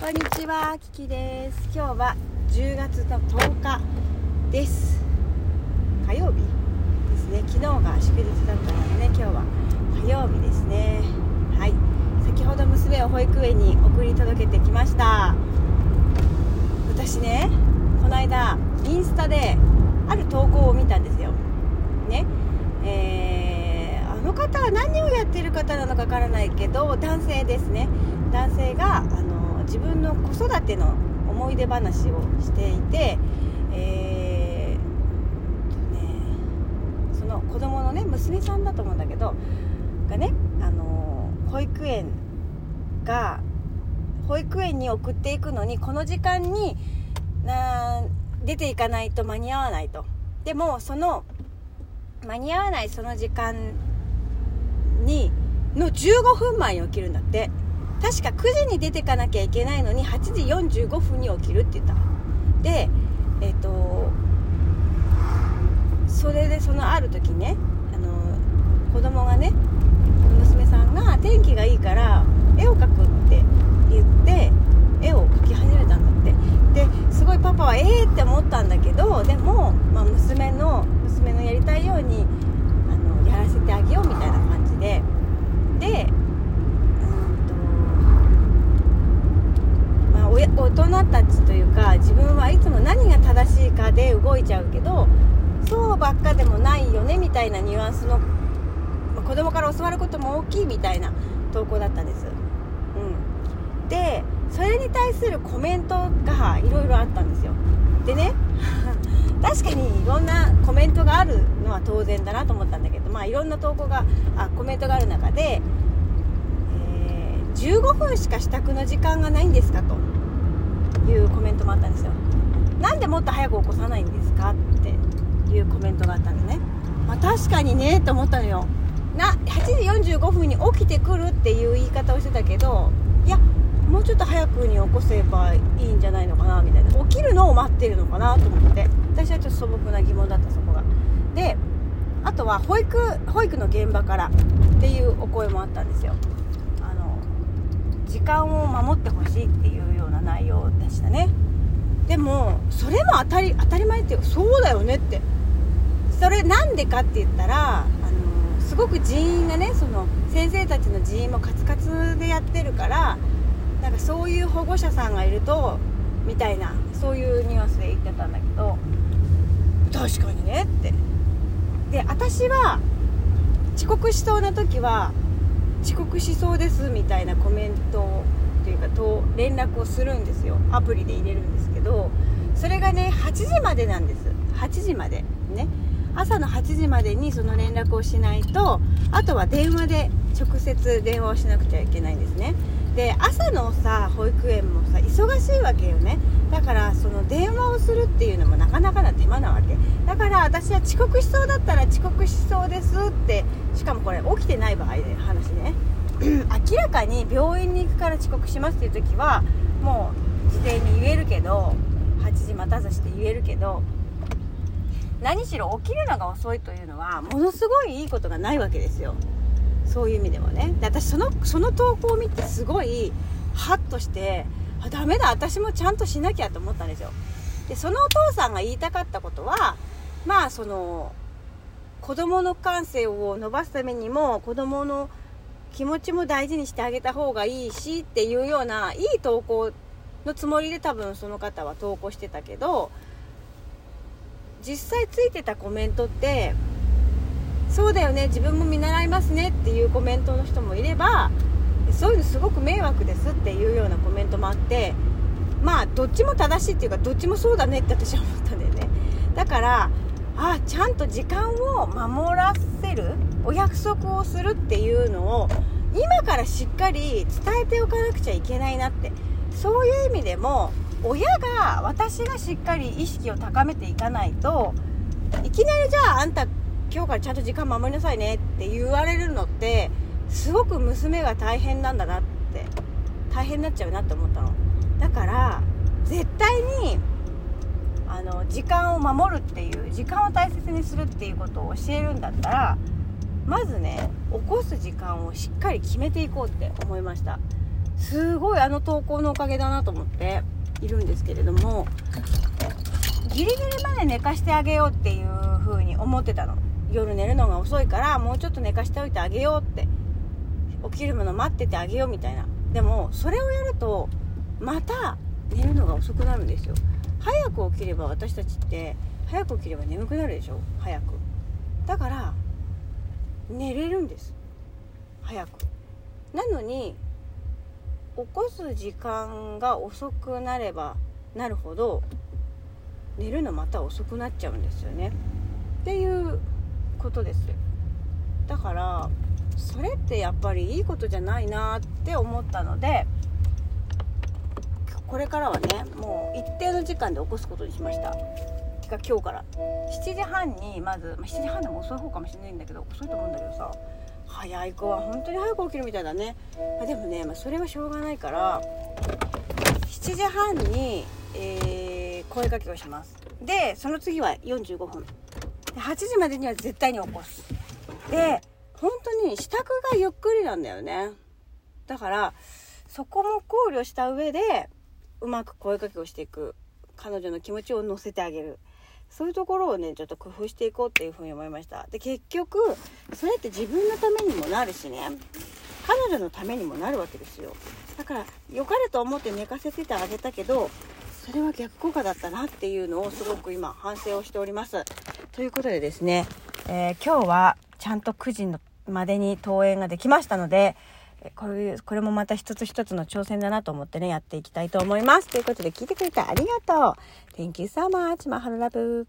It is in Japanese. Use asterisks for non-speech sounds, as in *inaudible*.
こんにちは、キキです。今日は10月の10日です。火曜日ですね。昨日が祝日だったのでね、今日は火曜日ですね。はい。先ほど娘を保育園に送り届けてきました。私ね、この間インスタである投稿を見たんですよ。ね。えーあの方は何をやってる方なのかわからないけど男性ですね男性があの自分の子育ての思い出話をしていて、えーとね、その子供のね娘さんだと思うんだけどがねあの保育園が保育園に送っていくのにこの時間にな出ていかないと間に合わないと。でもその間に合わないその時間にの15分前に起きるんだって。確か9時に出てかなきゃいけないのに8時45分に起きるって言った。でえっ、とそれでそのある時ねあの子供がね娘さんが天気がいいから絵を描くって言って絵を描き始めたんだって。ですごいパパはええって思ったんだけどでも、まあ、娘の娘のやりたいようにあのやらせてあげようみたいな感じで。でうんとまあおや大人たちというか自分はいつも何が正しいかで動いちゃうけどそうばっかでもないよねみたいなニュアンスのまあ子供から教わることも大きいみたいな投稿だったんです、うん、でそれに対するコメントがいろいろあったんですよ。でね *laughs* 確かにいろんなコメントがあるのは当然だなと思ったんだけど、まあ、いろんな投稿があコメントがある中で、え15分しか支度の時間がないんですかと。いうコメントもあったんですよ。なんでもっと早く起こさないんですかっていうコメントがあったのね、まあ、確かにねと思ったのよ。な8時45分に起きてくるっていう言い方をしてたけどいやもうちょっと早くに起こせばいいんじゃないのかなみたいな。起きるのを待ってるのかなと思って。私はちょっと素朴な疑問だったそこが。であとは保育保育の現場からっていうお声もあったんですよ。時間を守ってほしいっていうような内容でしたね。でもそれも当たり当たり前っていうかそうだよねって。それなんでかって言ったらあのすごく人員がねその先生たちの人員もカツカツでやってるからなんかそういう保護者さんがいるとみたいなそういうニュアンスで言ってたんだけど確かにねって。で私は遅刻しそうな時は遅刻しそうですみたいなコメントというかと連絡をするんですよ。アプリで入れるんですけどそれがね8時までなんです。8時までね。朝の8時までにその連絡をしないとあとは電話で直接電話をしなくちゃいけないんですね。で朝のさ保育園もさ忙しいわけよね。だからその電話をするっていうのもなかなかな手間なわけ。だから私は遅刻しそうだったら遅刻しそうですってしかもこれ起きてない場合で話ね。*clears throat* 明らかに病院に行くから遅刻しますっていう時はもう事前に言えるけど8時待たずして言えるけど何しろ起きるのが遅いというのはものすごいいいことがないわけですよ。そういう意味でもね。で私そのその投稿を見てすごいハッとしてあダメだ私もちゃんとしなきゃと思ったんですよ。でそのお父さんが言いたかったことはまあその子供の感性を伸ばすためにも子供の気持ちも大事にしてあげた方がいいしっていうようないい投稿のつもりで多分その方は投稿してたけど実際ついてたコメントってそうだよね自分も見習いますねっていうコメントの人もいればそういうのすごく迷惑ですっていうようなコメントもあってまあどっちも正しいっていうかどっちもそうだねって私は思ったんだよね。だからあちゃんと時間を守らせるお約束をするっていうのを今からしっかり伝えておかなくちゃいけないなって。そういう意味でも親が私がしっかり意識を高めていかないといきなりじゃああんた今日からちゃんと時間守りなさいねって言われるのってすごく娘が大変なんだなって大変になっちゃうなって思ったの。だから絶対にあの時間を守るっていう時間を大切にするっていうことを教えるんだったらまずね起こす時間をしっかり決めていこうって思いました。すごいあの投稿のおかげだなと思っているんですけれどもギリギリまで寝かしてあげようっていう風に思ってたの。夜寝るのが遅いからもうちょっと寝かしておいてあげようって起きるもの待っててあげようみたいな。でもそれをやるとまた寝るのが遅くなるんですよ。早く起きれば私たちって早く起きれば眠くなるでしょ？早く。だから寝れるんです。早く。なのに起こす時間が遅くなればなるほど寝るのまた遅くなっちゃうんですよね。っていうことです。だからそれってやっぱりいいことじゃないなって思ったのでこれからはねも一定の時間で起こすことにしました。てか今日から。7時半にまず、まあ、7時半でも遅い方かもしれないんだけど遅いと思うんだけどさ。早い子は本当に早く起きるみたいだね、まあ、でもね、まあ、それはしょうがないから7時半に、えー、声かけをします。でその次は45分。で8時までには絶対に起こす。で本当に支度がゆっくりなんだよね。だからそこも考慮した上でうまく声かけをしていく彼女の気持ちを乗せてあげる。そういうところをねちょっと工夫していこうっていうふうに思いました。で結局それって自分のためにもなるしね。彼女のためにもなるわけですよ。だから良かれと思って寝かせててあげたけどそれは逆効果だったなっていうのをすごく今反省をしております。ということでですね、えー、今日はちゃんと9時までに登園ができましたのでこれこれもまた一つ一つの挑戦だなと思ってねやっていきたいと思います。ということで聞いてくれてありがとう。Thank you so much. マハロラブ。